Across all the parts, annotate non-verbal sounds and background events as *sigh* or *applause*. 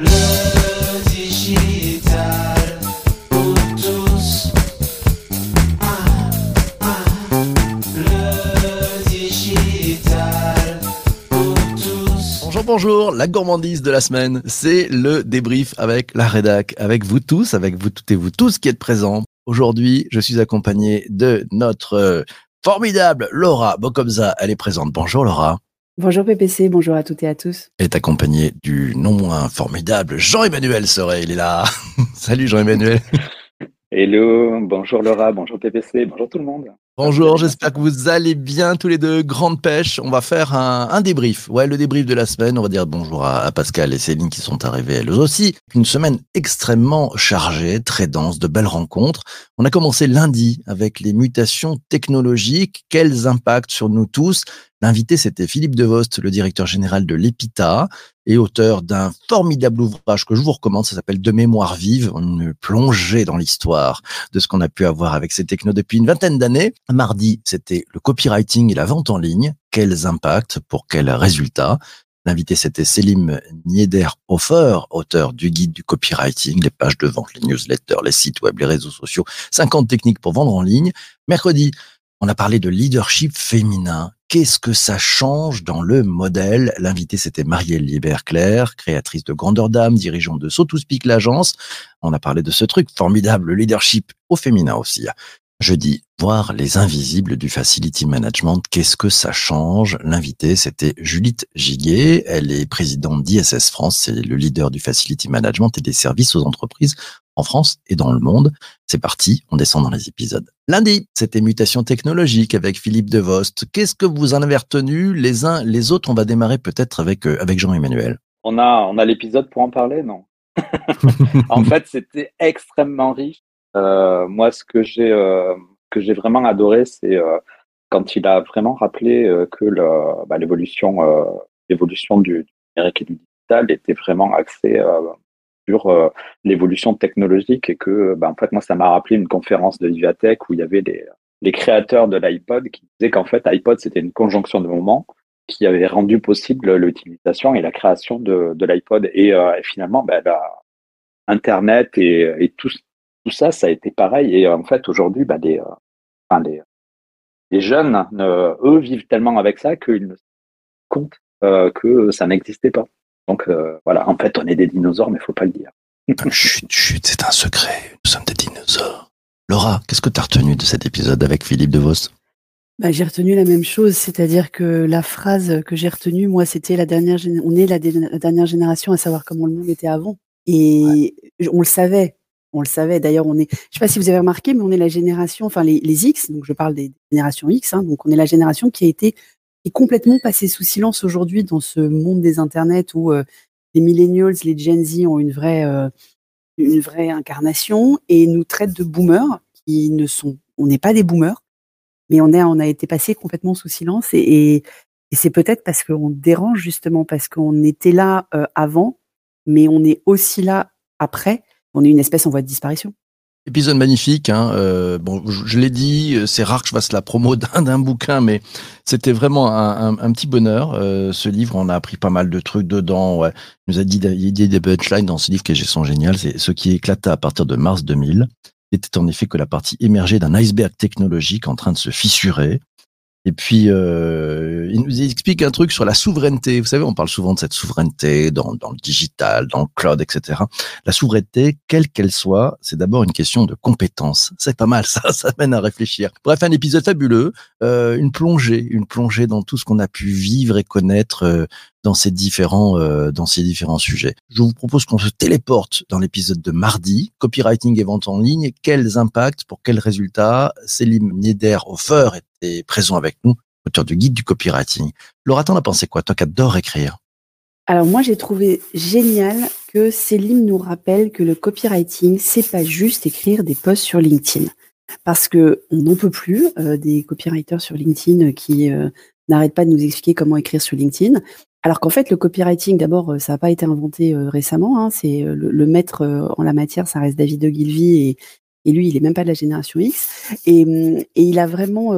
Le pour tous. Bonjour, bonjour, la gourmandise de la semaine, c'est le débrief avec la rédac, avec vous tous, avec vous toutes et vous tous qui êtes présents. Aujourd'hui, je suis accompagné de notre euh, formidable Laura Bocobza. Elle est présente. Bonjour Laura. Bonjour PPC, bonjour à toutes et à tous. Est accompagnée du non moins formidable Jean-Emmanuel Sorel. Il est là. *laughs* Salut Jean-Emmanuel. Hello, bonjour Laura, bonjour PPC, bonjour tout le monde. Bonjour, j'espère que vous allez bien tous les deux. Grande pêche. On va faire un, un débrief. Ouais, le débrief de la semaine. On va dire bonjour à, à Pascal et Céline qui sont arrivés elles aussi. Une semaine extrêmement chargée, très dense, de belles rencontres. On a commencé lundi avec les mutations technologiques. Quels impacts sur nous tous? L'invité, c'était Philippe Devost, le directeur général de l'EPITA et auteur d'un formidable ouvrage que je vous recommande. Ça s'appelle De mémoire vive, une plongée dans l'histoire de ce qu'on a pu avoir avec ces technos depuis une vingtaine d'années. Mardi, c'était le copywriting et la vente en ligne. Quels impacts pour quels résultats? L'invité, c'était Selim Niederhofer, auteur du guide du copywriting, les pages de vente, les newsletters, les sites web, les réseaux sociaux, 50 techniques pour vendre en ligne. Mercredi, on a parlé de leadership féminin. Qu'est-ce que ça change dans le modèle? L'invité, c'était Marielle Libert-Claire, créatrice de Grandeur d'âme, dirigeante de So l'agence. On a parlé de ce truc formidable, le leadership au féminin aussi. Jeudi, voir les invisibles du facility management. Qu'est-ce que ça change? L'invité, c'était Judith Giguet. Elle est présidente d'ISS France. C'est le leader du facility management et des services aux entreprises en France et dans le monde. C'est parti, on descend dans les épisodes. Lundi, c'était mutation technologique avec Philippe Devost. Qu'est-ce que vous en avez retenu les uns les autres? On va démarrer peut-être avec, euh, avec Jean-Emmanuel. On a, on a l'épisode pour en parler, non? *laughs* En fait, c'était extrêmement riche. Euh, moi, ce que j'ai euh, que j'ai vraiment adoré, c'est quand il a vraiment rappelé que bah, l'évolution l'évolution du numérique et du digital était vraiment axée sur euh, l'évolution technologique et que bah, en fait moi ça m'a rappelé une conférence de Vivatech où il y avait les créateurs de l'iPod qui disaient qu'en fait iPod c'était une conjonction de moments qui avait rendu possible l'utilisation et la création de, l'iPod et, euh, finalement bah, la- Internet et, tout, ça, ça a été pareil. Et en fait, aujourd'hui, bah, les, euh, les jeunes, euh, eux, vivent tellement avec ça qu'ils ne se rendent compte euh, que ça n'existait pas. Donc euh, voilà, en fait, on est des dinosaures, mais il faut pas le dire. chut, chut, c'est un secret. Nous sommes des dinosaures. Laura, qu'est-ce que tu as retenu de cet épisode avec Philippe Devost Bah, j'ai retenu la même chose, c'est-à-dire que la phrase que j'ai retenue, moi, c'était la dernière, on est la, dernière génération à savoir comment le monde était avant. Et on le savait, on le savait. D'ailleurs, on est, je sais pas si vous avez remarqué, mais on est la génération, enfin les, les X, donc je parle des générations X, hein, donc on est la génération qui a été est complètement passée sous silence aujourd'hui dans ce monde des internets où euh, les millennials, les Gen Z ont une vraie, euh, une vraie incarnation et nous traitent de boomers qui ne sont, on n'est pas des boomers mais on a, on a été passé complètement sous silence et, et, et c'est peut-être parce qu'on dérange justement, parce qu'on était là euh, avant, mais on est aussi là après. On est une espèce en voie de disparition. Épisode magnifique. Hein, euh, bon, je, l'ai dit, euh, c'est rare que je fasse la promo *laughs* d'un bouquin, mais c'était vraiment un, un- petit bonheur. Euh, ce livre, on a appris pas mal de trucs dedans. Ouais. Il nous a dit, dit des punchlines dans ce livre qui sont géniales. C'est ce qui éclata à partir de mars 2000 était en effet que la partie émergée d'un iceberg technologique en train de se fissurer. Et puis, euh, il nous explique un truc sur la souveraineté. Vous savez, on parle souvent de cette souveraineté dans, dans le digital, dans le cloud, etc. La souveraineté, quelle qu'elle soit, c'est d'abord une question de compétence. C'est pas mal, *laughs* ça, ça mène à réfléchir. Bref, un épisode fabuleux, euh, une plongée, une plongée dans tout ce qu'on a pu vivre et connaître euh, dans ces différents euh, dans ces différents sujets. Je vous propose qu'on se téléporte dans l'épisode de mardi, copywriting et vente en ligne. Quels impacts pour quels résultats? Selim Niederhofer était présent avec nous, auteur du guide du copywriting. Laura, t'en as pensé quoi? Toi qui adore écrire. Alors moi, j'ai trouvé génial que Célim nous rappelle que le copywriting, c'est pas juste écrire des posts sur LinkedIn. Parce que on n'en peut plus euh, des copywriters sur LinkedIn qui euh, n'arrêtent pas de nous expliquer comment écrire sur LinkedIn. Alors qu'en fait, le copywriting, d'abord, euh, ça n'a pas été inventé euh, récemment. Hein, c'est euh, le, maître en la matière, ça reste David Ogilvy et, et lui, il est même pas de la génération X. Et, et il a vraiment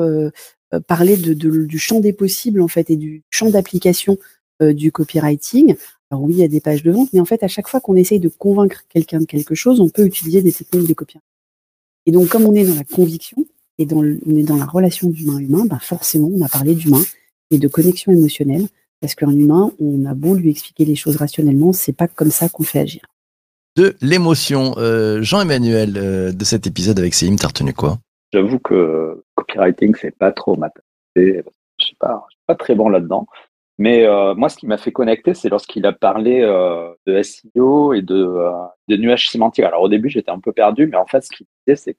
parlé de, de- du champ des possibles en fait et du champ d'application du copywriting. Alors oui, il y a des pages de vente, mais en fait, à chaque fois qu'on essaye de convaincre quelqu'un de quelque chose, on peut utiliser des techniques de copie. Et donc, comme on est dans la conviction et dans on est dans la relation d'humain-humain, bah forcément, on a parlé d'humain et de connexion émotionnelle, parce qu'un humain, on a beau lui expliquer les choses rationnellement, c'est pas comme ça qu'on fait agir. De l'émotion. Euh, Jean-Emmanuel, euh, de cet épisode avec Céline, t'as retenu quoi J'avoue que copywriting, c'est pas trop ma Je suis pas, je suis pas très bon là-dedans. Mais euh, moi, ce qui m'a fait connecter, c'est lorsqu'il a parlé euh, de SEO et de, euh, de nuages sémantiques. Alors au début, j'étais un peu perdu, mais en fait, ce qu'il disait, c'est que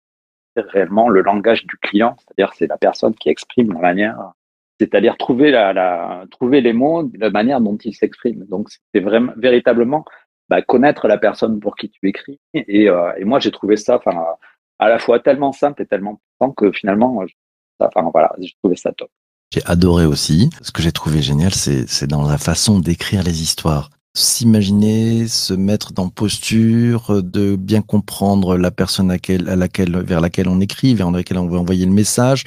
c'est réellement le langage du client, c'est-à-dire c'est la personne qui exprime la manière, c'est-à-dire trouver la, la trouver les mots, la manière dont il s'exprime. Donc c'est vraiment véritablement bah, connaître la personne pour qui tu écris. Et, euh, et moi, j'ai trouvé ça, enfin, à la fois tellement simple et tellement puissant que finalement, enfin voilà, j'ai trouvé ça top. J'ai adoré aussi. Ce que j'ai trouvé génial, c'est dans la façon d'écrire les histoires. S'imaginer, se mettre dans posture, de bien comprendre la personne à, laquelle, à laquelle, vers laquelle on écrit, vers laquelle on veut envoyer le message,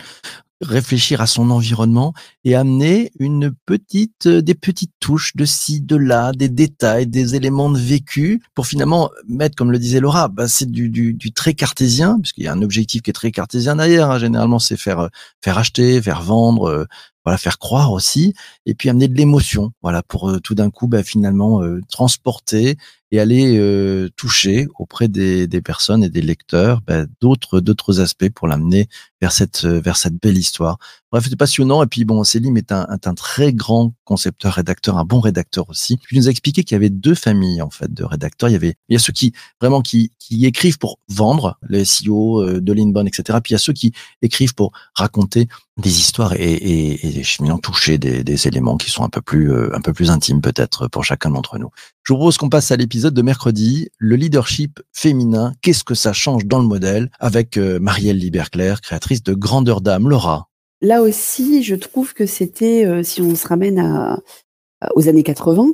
réfléchir à son environnement et amener une petite, euh, des petites touches de ci, de là, des détails, des éléments de vécu pour finalement mettre, comme le disait Laura, bah, c'est du, du, du très cartésien, puisqu'il y a un objectif qui est très cartésien derrière. hein. Généralement, c'est faire, euh, faire acheter, faire vendre, euh, voilà, faire croire aussi, et puis amener de l'émotion, voilà, pour euh, tout d'un coup, bah, finalement, euh, transporter et aller euh, toucher auprès des, des personnes et des lecteurs bah, d'autres d'autres aspects pour l'amener vers cette euh, vers cette belle histoire. Bref, c'était passionnant. Et puis bon, Célim est un, un très grand concepteur, rédacteur, un bon rédacteur aussi. Il nous a expliqué qu'il y avait deux familles en fait de rédacteurs. Il y avait il y a ceux qui vraiment qui qui écrivent pour vendre les SEO euh, de l'inbound, etc. Puis il y a ceux qui écrivent pour raconter des histoires et, et, et finalement toucher des, éléments qui sont un peu plus euh, un peu plus intimes peut-être pour chacun d'entre nous. Je vous propose qu'on passe à l'épisode de mercredi, le leadership féminin. Qu'est-ce que ça change dans le modèle avec euh, Marielle Liberclair, créatrice de Grandeur d'âme. Laura. Là aussi, je trouve que c'était, euh, si on se ramène aux années 80,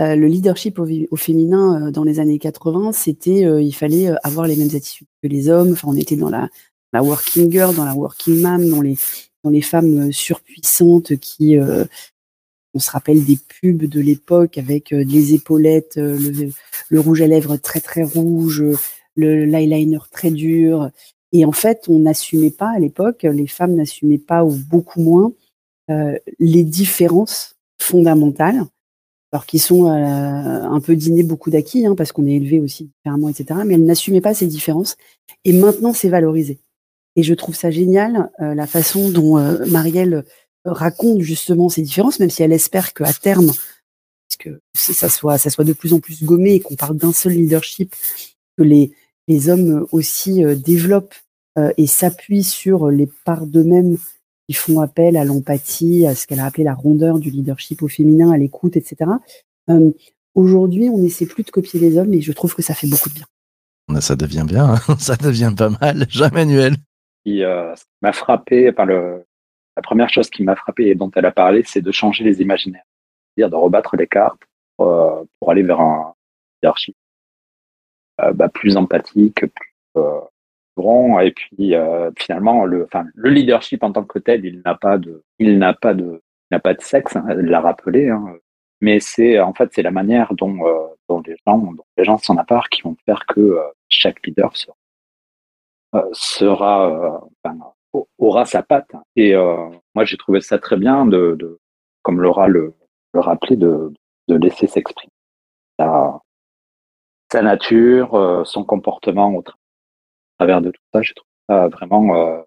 euh, le leadership au, féminin dans les années 80, c'était, euh, il fallait avoir les mêmes attitudes que les hommes. Enfin, on était dans la, la working girl, dans la working mom, dans les, dans les femmes euh, surpuissantes qui, euh, on se rappelle des pubs de l'époque avec les épaulettes, euh, le, le rouge à lèvres très très rouge, le l'eyeliner très dur. Et en fait, on n'assumait pas à l'époque, les femmes n'assumaient pas ou beaucoup moins les différences fondamentales, alors qui sont un peu dîner beaucoup d'acquis, hein, parce qu'on est élevé aussi différemment, etc. Mais elles n'assumaient pas ces différences. Et maintenant, c'est valorisé. Et je trouve ça génial, euh, la façon dont euh, Marielle raconte justement ces différences, même si elle espère qu'à terme, que ça soit, ça soit de plus en plus gommé et qu'on parle d'un seul leadership, que les, les hommes aussi euh, développent euh, et s'appuient sur les parts d'eux-mêmes qui font appel à l'empathie, à ce qu'elle a appelé la rondeur du leadership au féminin, à l'écoute, etc. Euh, Aujourd'hui, on n'essaie plus de copier les hommes et je trouve que ça fait beaucoup de bien. Ça devient bien, hein *laughs* ça devient pas mal. Jean-Emmanuel. Qui euh, m'a frappé, la première chose qui m'a frappé et dont elle a parlé, c'est de changer les imaginaires, c'est-à-dire de rebattre les cartes pour, euh, aller vers un leadership euh, bah, plus empathique, plus grand, et puis finalement le, leadership en tant que tel, il n'a pas de, il n'a pas de, n'a pas de sexe, hein, elle l'a rappelé, hein, mais c'est en fait c'est la manière dont, les gens, les gens s'en apparent qui vont faire que chaque leader sera sera euh, enfin, aura sa patte. Et euh, moi, j'ai trouvé ça très bien de, comme Laura le, le rappelait, de, laisser s'exprimer sa, nature, euh, son comportement au tra- travers de tout ça. J'ai trouvé ça vraiment euh,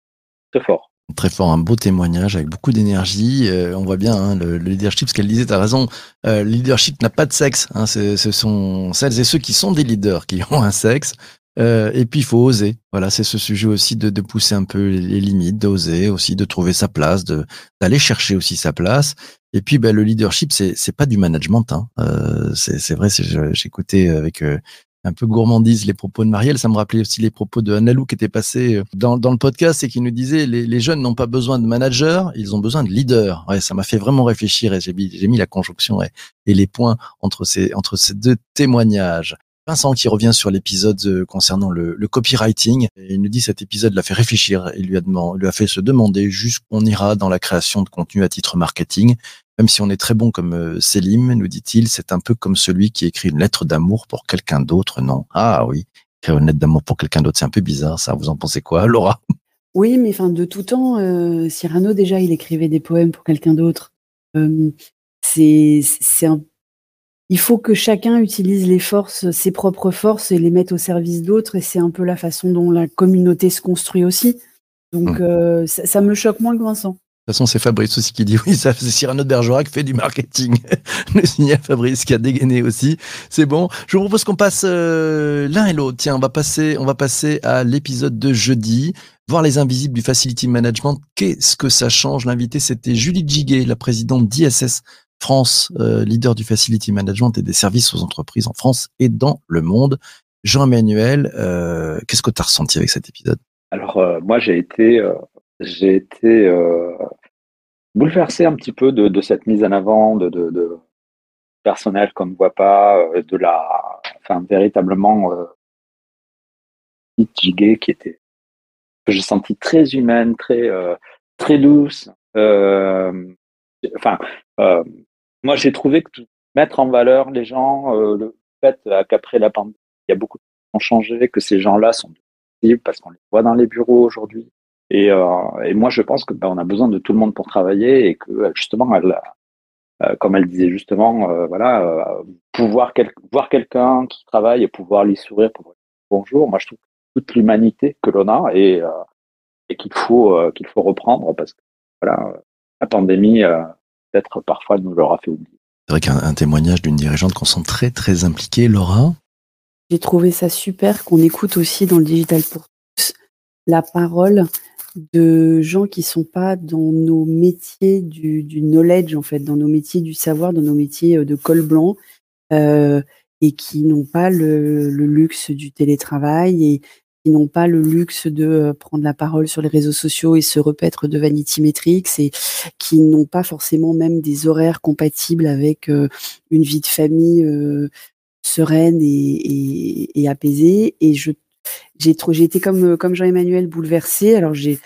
très fort. Très fort, un beau témoignage avec beaucoup d'énergie. Euh, on voit bien hein, le, le leadership, ce qu'elle disait, tu as raison. Euh, le leadership n'a pas de sexe. Hein, ce sont celles et ceux qui sont des leaders qui *laughs* ont un sexe. Euh, et puis il faut oser. Voilà, c'est ce sujet aussi de, de pousser un peu les, limites, d'oser aussi, de trouver sa place, de d'aller chercher aussi sa place. Et puis ben, le leadership, c'est c'est pas du management. Hein. Euh, c'est vrai. J'écoutais avec euh, un peu gourmandise les propos de Marielle. Ça me rappelait aussi les propos de Annalou qui était passé euh, dans, dans le podcast et qui nous disait les, les jeunes n'ont pas besoin de managers, ils ont besoin de leaders. Ouais, ça m'a fait vraiment réfléchir et j'ai mis, mis la conjonction et, et les points entre ces, entre ces deux témoignages. Vincent qui revient sur l'épisode euh, concernant le, copywriting. Il nous dit cet épisode l'a fait réfléchir et lui a, demandé, lui a fait se demander jusqu'où on ira dans la création de contenu à titre marketing. Même si on est très bon comme euh, Selim, nous dit-il, c'est un peu comme celui qui écrit une lettre d'amour pour quelqu'un d'autre, non? Ah oui, écrire une lettre d'amour pour quelqu'un d'autre, c'est un peu bizarre ça. Vous en pensez quoi, Laura? Oui, mais enfin, de tout temps, euh, Cyrano, déjà, il écrivait des poèmes pour quelqu'un d'autre. Euh, c'est, c'est un... Il faut que chacun utilise les forces, ses propres forces et les mette au service d'autres. Et c'est un peu la façon dont la communauté se construit aussi. Donc, Mmh. euh, ça, ça me choque moins que Vincent. De toute façon, c'est Fabrice aussi qui dit oui, ça, c'est Cyrano de Bergerac qui fait du marketing. *laughs* Le signal Fabrice qui a dégainé aussi. C'est bon. Je vous propose qu'on passe euh, l'un et l'autre. Tiens, on va passer, on va passer à l'épisode de jeudi. Voir les invisibles du Facility Management. Qu'est-ce que ça change? L'invité, c'était Julie Giguet, la présidente d'ISS France, euh, leader du Facility Management et des services aux entreprises en France et dans le monde. Jean-Emmanuel, euh, qu'est-ce que tu as ressenti avec cet épisode? Alors, euh, moi, j'ai été, bouleversé un petit peu de, cette mise en avant de, personnel qu'on ne voit pas, de la, enfin, véritablement, euh, qui était, que j'ai senti très humaine, très, douce. Enfin, moi, j'ai trouvé que mettre en valeur les gens, euh, le fait euh, qu'après la pandémie, il y a beaucoup de choses qui ont changé, que ces gens-là sont disponibles parce qu'on les voit dans les bureaux aujourd'hui. Et, euh, et moi, je pense que ben, on a besoin de tout le monde pour travailler et que justement, comme elle disait justement, voilà, pouvoir voir quelqu'un qui travaille et pouvoir lui sourire, pouvoir lui bonjour. Moi, je trouve toute l'humanité que l'on a et, et qu'il faut qu'il faut reprendre parce que voilà, la pandémie peut-être parfois nous l'aura fait oublier. C'est vrai qu'un un témoignage d'une dirigeante qu'on sent très très impliquée, Laura. J'ai trouvé ça super qu'on écoute aussi dans le digital pour tous la parole de gens qui sont pas dans nos métiers du, du knowledge en fait, dans nos métiers du savoir, dans nos métiers euh, de col blanc euh, et qui n'ont pas le, le luxe du télétravail et qui n'ont pas le luxe de euh, prendre la parole sur les réseaux sociaux et se repaître de Vanity Metrics et qui n'ont pas forcément même des horaires compatibles avec euh, une vie de famille euh, sereine et, apaisée. Et je j'ai trop j'ai été comme comme Jean-Emmanuel bouleversée. Alors j'ai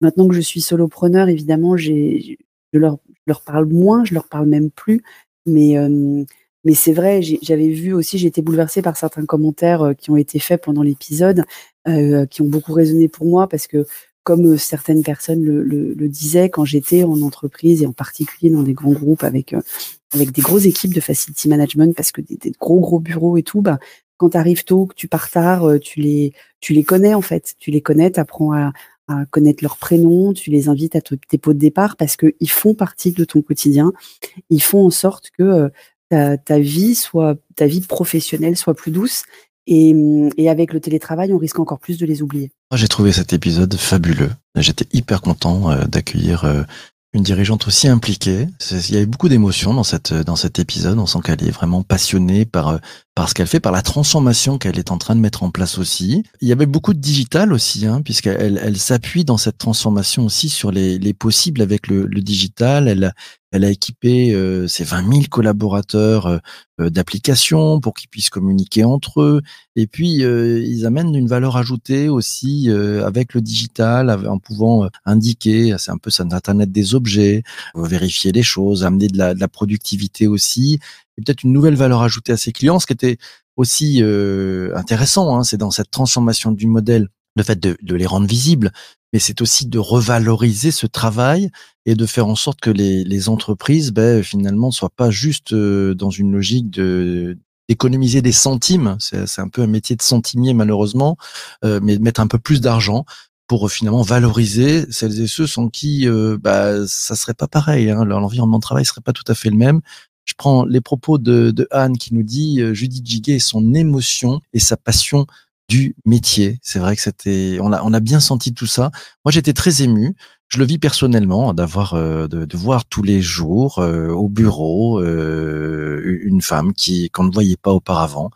maintenant que je suis solopreneur, évidemment, j'ai je leur je leur parle moins, je leur parle même plus. Mais mais c'est vrai, j'avais vu aussi, j'ai été bouleversée par certains commentaires euh, qui ont été faits pendant l'épisode, euh, qui ont beaucoup résonné pour moi parce que comme euh, certaines personnes le, disaient, quand j'étais en entreprise et en particulier dans des grands groupes avec avec des grosses équipes de facility management parce que des, gros gros bureaux et tout, bah, quand tu arrives tôt, que tu pars tard, tu les, tu les connais en fait. Tu les connais, tu apprends à, connaître leurs prénoms, tu les invites à te- tes pots de départ parce qu'ils font partie de ton quotidien. Ils font en sorte que ta, ta vie soit, ta vie professionnelle soit plus douce. Et, et avec le télétravail, on risque encore plus de les oublier. J'ai trouvé cet épisode fabuleux. J'étais hyper content euh, d'accueillir euh, une dirigeante aussi impliquée. Il y avait beaucoup d'émotions dans cette dans cet épisode. On sent qu'elle est vraiment passionnée par euh, par ce qu'elle fait, par la transformation qu'elle est en train de mettre en place aussi. Il y avait beaucoup de digital aussi, hein, puisqu'elle elle s'appuie dans cette transformation aussi sur les, les possibles avec le, le digital. Elle elle a équipé euh, ses 20 000 collaborateurs euh, euh, d'applications pour qu'ils puissent communiquer entre eux. Et puis, euh, ils amènent une valeur ajoutée aussi euh, avec le digital, en pouvant euh, indiquer, c'est un peu ça, Internet des objets, vérifier les choses, amener de la, de la productivité aussi, et peut-être une nouvelle valeur ajoutée à ses clients. Ce qui était aussi intéressant, hein, c'est dans cette transformation du modèle, le fait de, de les rendre visibles, mais c'est aussi de revaloriser ce travail et de faire en sorte que les, les entreprises, ben, finalement, ne soient pas juste dans une logique de d'économiser des centimes. C'est un peu un métier de centimier malheureusement, euh, mais de mettre un peu plus d'argent pour euh, finalement valoriser celles et ceux sans qui euh, bah, ça serait pas pareil. Hein, l'environnement de travail serait pas tout à fait le même. Je prends les propos de, de Anne qui nous dit euh, Judith Giguet, son émotion et sa passion du métier. C'est vrai que c'était, on a, on a bien senti tout ça. Moi, j'étais très ému. Je le vis personnellement d'avoir, euh, de, de voir tous les jours euh, au bureau euh, une femme qui qu'on ne voyait pas auparavant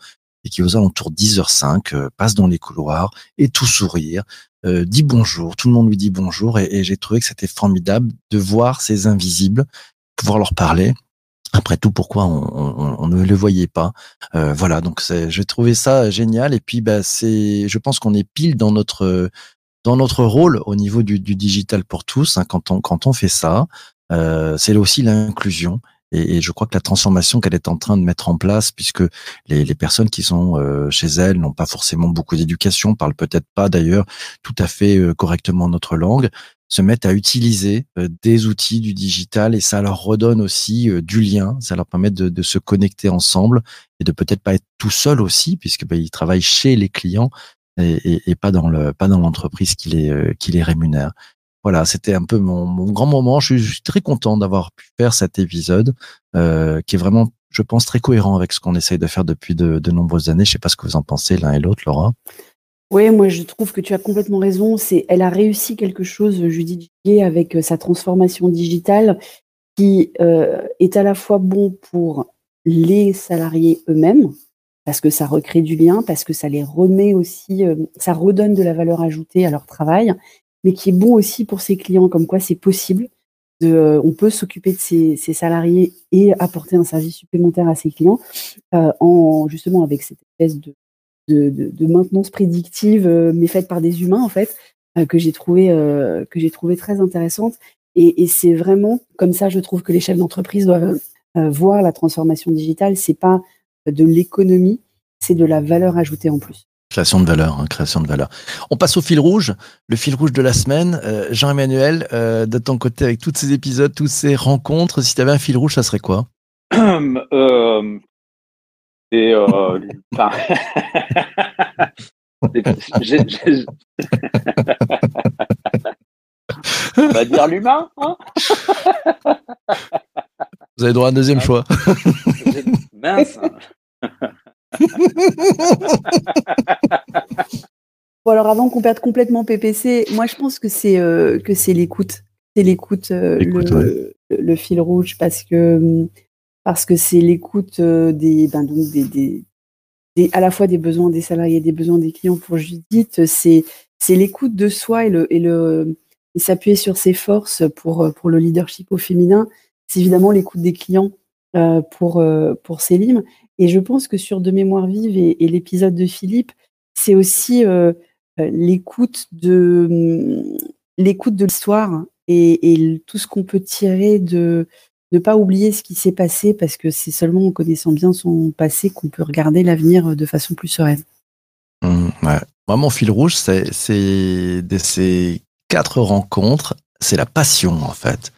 et qui aux alentours de 10h05 euh, passe dans les couloirs et tout sourire, euh, dit bonjour, tout le monde lui dit bonjour et, et j'ai trouvé que c'était formidable de voir ces invisibles, pouvoir leur parler Après tout, pourquoi on, on- on ne le voyait pas? Euh, Voilà, donc j'ai trouvé ça génial. Et puis, bah, c'est, je pense qu'on est pile dans notre dans notre rôle au niveau du, du digital pour tous. hein, quand on quand on fait ça, euh, c'est aussi l'inclusion. Et, je crois que la transformation qu'elle est en train de mettre en place, puisque les, personnes qui sont euh, chez elle n'ont pas forcément beaucoup d'éducation, parlent peut-être pas d'ailleurs tout à fait euh, correctement notre langue, se mettent à utiliser euh, des outils du digital et ça leur redonne aussi du lien, ça leur permet de, se connecter ensemble et de peut-être pas être tout seul aussi, puisque bah, ils travaillent chez les clients et, et, pas dans le pas dans l'entreprise qui les qui les rémunère. Voilà, c'était un peu mon, grand moment. Je suis, très content d'avoir pu faire cet épisode euh, qui est vraiment, je pense, très cohérent avec ce qu'on essaye de faire depuis de, nombreuses années. Je sais pas ce que vous en pensez l'un et l'autre, Laura. Oui, moi je trouve que tu as complètement raison. Elle a réussi quelque chose, Judith Gillet, avec euh, sa transformation digitale, qui euh, est à la fois bon pour les salariés eux-mêmes, parce que ça recrée du lien, parce que ça les remet aussi, ça redonne de la valeur ajoutée à leur travail, mais qui est bon aussi pour ses clients, comme quoi c'est possible. De, euh, on peut s'occuper de ses, salariés et apporter un service supplémentaire à ses clients euh, en justement avec cette espèce de de, de, de maintenance prédictive, euh, mais faite par des humains en fait, euh, que j'ai trouvé euh, que j'ai trouvé très intéressante. Et, et c'est vraiment comme ça, je trouve que les chefs d'entreprise doivent euh, voir la transformation digitale. C'est pas de l'économie, c'est de la valeur ajoutée en plus. Création de valeur, hein, création de valeur. On passe au fil rouge, le fil rouge de la semaine. Euh, Jean-Emmanuel, euh, de ton côté, avec tous ces épisodes, toutes ces rencontres, si tu avais un fil rouge, ça serait quoi? *clears throat* Euh, et *laughs* *laughs* *laughs* on va dire l'humain, hein? Vous avez droit à un deuxième Ouais. choix. Mince. Bon alors avant qu'on perde complètement PPC, moi je pense que c'est euh, que c'est l'écoute, c'est l'écoute, euh, le, le fil rouge parce que parce que c'est l'écoute euh, des ben donc des, des, des- à la fois des besoins des salariés, des besoins des clients pour Judith, c'est c'est l'écoute de soi et le et le et s'appuyer sur ses forces pour pour le leadership au féminin. C'est évidemment l'écoute des clients euh, pour euh, pour Célim. Et je pense que sur De mémoire vive et, l'épisode de Philippe, c'est aussi euh, euh, l'écoute de hum, l'écoute de l'histoire et, tout ce qu'on peut tirer de ne pas oublier ce qui s'est passé parce que c'est seulement en connaissant bien son passé qu'on peut regarder l'avenir de façon plus sereine. Mmh, ouais. Moi, mon fil rouge, c'est de ces quatre rencontres, c'est la passion, en fait.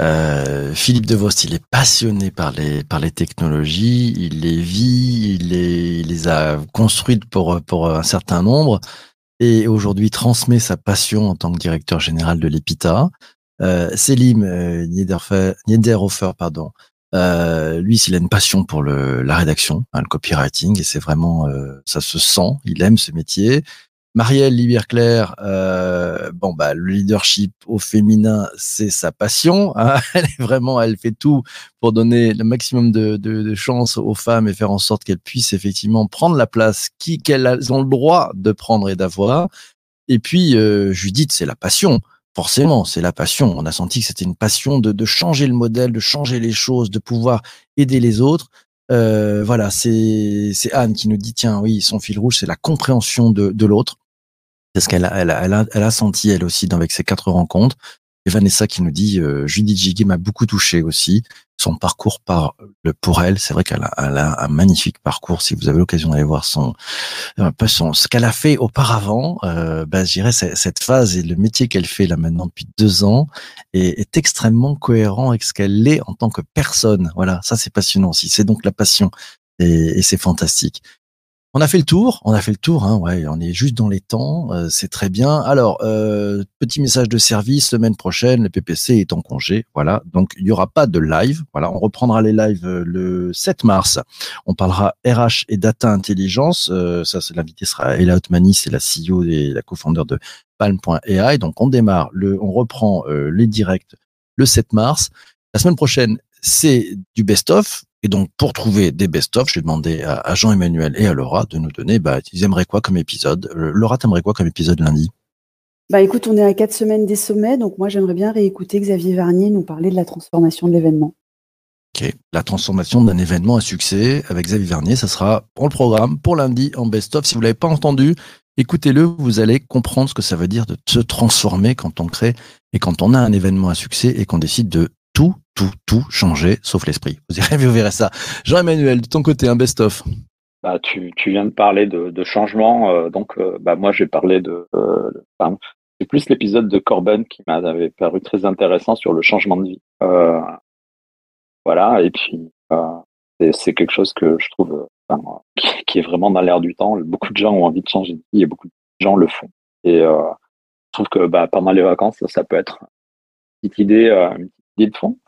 Euh, Philippe Devost, il est passionné par les, par les technologies, il les vit, il les, il les a construites pour, pour un certain nombre, et aujourd'hui transmet sa passion en tant que directeur général de l'EPITA. Euh, Selim euh, Niederhofer, pardon, euh, lui, il a une passion pour le, la rédaction, hein, le copywriting, et c'est vraiment, euh, ça se sent. Il aime ce métier. Marielle Liberclair, euh, bon bah le leadership au féminin, c'est sa passion. hein. *laughs* Elle est vraiment, elle fait tout pour donner le maximum de, de, de chance aux femmes et faire en sorte qu'elles puissent effectivement prendre la place qui qu'elles ont le droit de prendre et d'avoir. Et puis euh, Judith, c'est la passion. Forcément, c'est la passion. On a senti que c'était une passion de, de changer le modèle, de changer les choses, de pouvoir aider les autres. Euh, voilà, c'est c'est Anne qui nous dit tiens oui son fil rouge c'est la compréhension de, de l'autre. C'est ce qu'elle a, elle a, senti elle aussi avec ces quatre rencontres. Et Vanessa qui nous dit euh, Judith Giguet m'a beaucoup touché aussi. Son parcours par le pour elle, c'est vrai qu'elle a, un magnifique parcours. Si vous avez l'occasion d'aller voir son, peu son, ce qu'elle a fait auparavant, euh, ben, je dirais cette phase et le métier qu'elle fait là maintenant depuis deux ans est, est extrêmement cohérent avec ce qu'elle est en tant que personne. Voilà, ça c'est passionnant aussi. C'est donc la passion et, et c'est fantastique. On a fait le tour, on a fait le tour, hein, ouais, on est juste dans les temps, euh, c'est très bien. Alors, euh, petit message de service, semaine prochaine, le PPC est en congé, voilà, donc il n'y aura pas de live, voilà, on reprendra les lives euh, le 7 mars. On parlera RH et data intelligence, euh, ça, c'est l'invité sera Ella Otmani, c'est la CEO et la co-founder de Palm.ai, donc on démarre, le, on reprend euh, les directs le 7 mars. La semaine prochaine, c'est du best-of. Et donc, pour trouver des best-of, j'ai demandé à, à Jean-Emmanuel et à Laura de nous donner, bah, ils aimeraient quoi comme épisode? Euh, Laura, t'aimerais quoi comme épisode lundi? Bah écoute, on est à quatre semaines des sommets, donc moi j'aimerais bien réécouter Xavier Varnier nous parler de la transformation de l'événement. Ok. La transformation d'un événement à succès avec Xavier Vernier, ça sera pour le programme pour lundi en best-of. Si vous l'avez pas entendu, écoutez-le, vous allez comprendre ce que ça veut dire de se transformer quand on crée et quand on a un événement à succès et qu'on décide de tout, tout, tout changer, sauf l'esprit. Vous irez, vous verrez ça. Jean-Emmanuel, de ton côté, un best-of. Bah, tu, tu viens de parler de, changement, euh, donc euh, bah, moi j'ai parlé de. Euh, c'est plus l'épisode de Corben qui m'avait paru très intéressant sur le changement de vie. Euh, voilà, et puis c'est- quelque chose que je trouve qui, est vraiment dans l'air du temps. Beaucoup de gens ont envie de changer de vie et beaucoup de gens le font. Et je trouve que bah, pendant les vacances, ça peut être une petite idée, une de fond.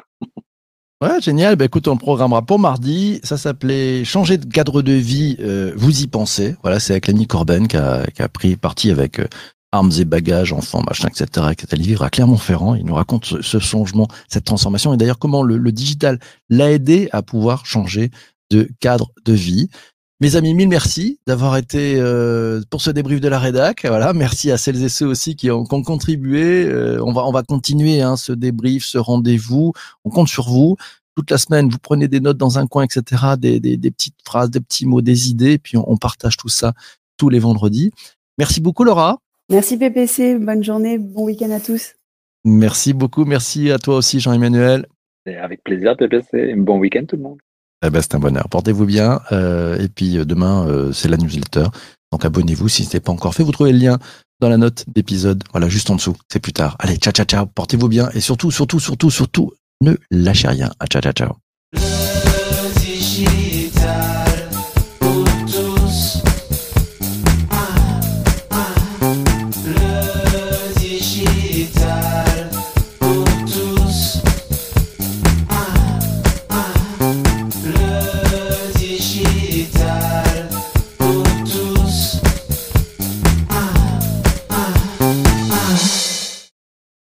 Ouais, génial. Ben, écoute, on programmera pour mardi. Ça s'appelait Changer de cadre de vie, euh, vous y pensez. Voilà, c'est avec Lenny Corben qui a, pris parti avec euh, armes et bagages, enfants, machin, etc., qui est allé vivre à Clermont-Ferrand. Il nous raconte ce, ce changement, cette transformation et d'ailleurs comment le, le digital l'a aidé à pouvoir changer de cadre de vie. Mes amis, mille merci d'avoir été euh, pour ce débrief de la rédac. Voilà, merci à celles et ceux aussi qui ont, qui ont contribué. Euh, on va on va continuer hein, ce débrief, ce rendez-vous. On compte sur vous toute la semaine. Vous prenez des notes dans un coin, etc. Des, des, des petites phrases, des petits mots, des idées, puis on, on partage tout ça tous les vendredis. Merci beaucoup Laura. Merci PPC, bonne journée, bon week-end à tous. Merci beaucoup. Merci à toi aussi Jean-Emmanuel. Et avec plaisir, PPC. Bon week-end tout le monde. Eh ben, c'est un bonheur. Portez-vous bien. Euh, et puis euh, demain, euh, c'est la newsletter. Donc abonnez-vous si ce n'est pas encore fait. Vous trouvez le lien dans la note d'épisode. Voilà, juste en dessous. C'est plus tard. Allez, ciao, ciao, ciao. Portez-vous bien. Et surtout, surtout, surtout, surtout, ne lâchez rien. À ciao, ciao, ciao.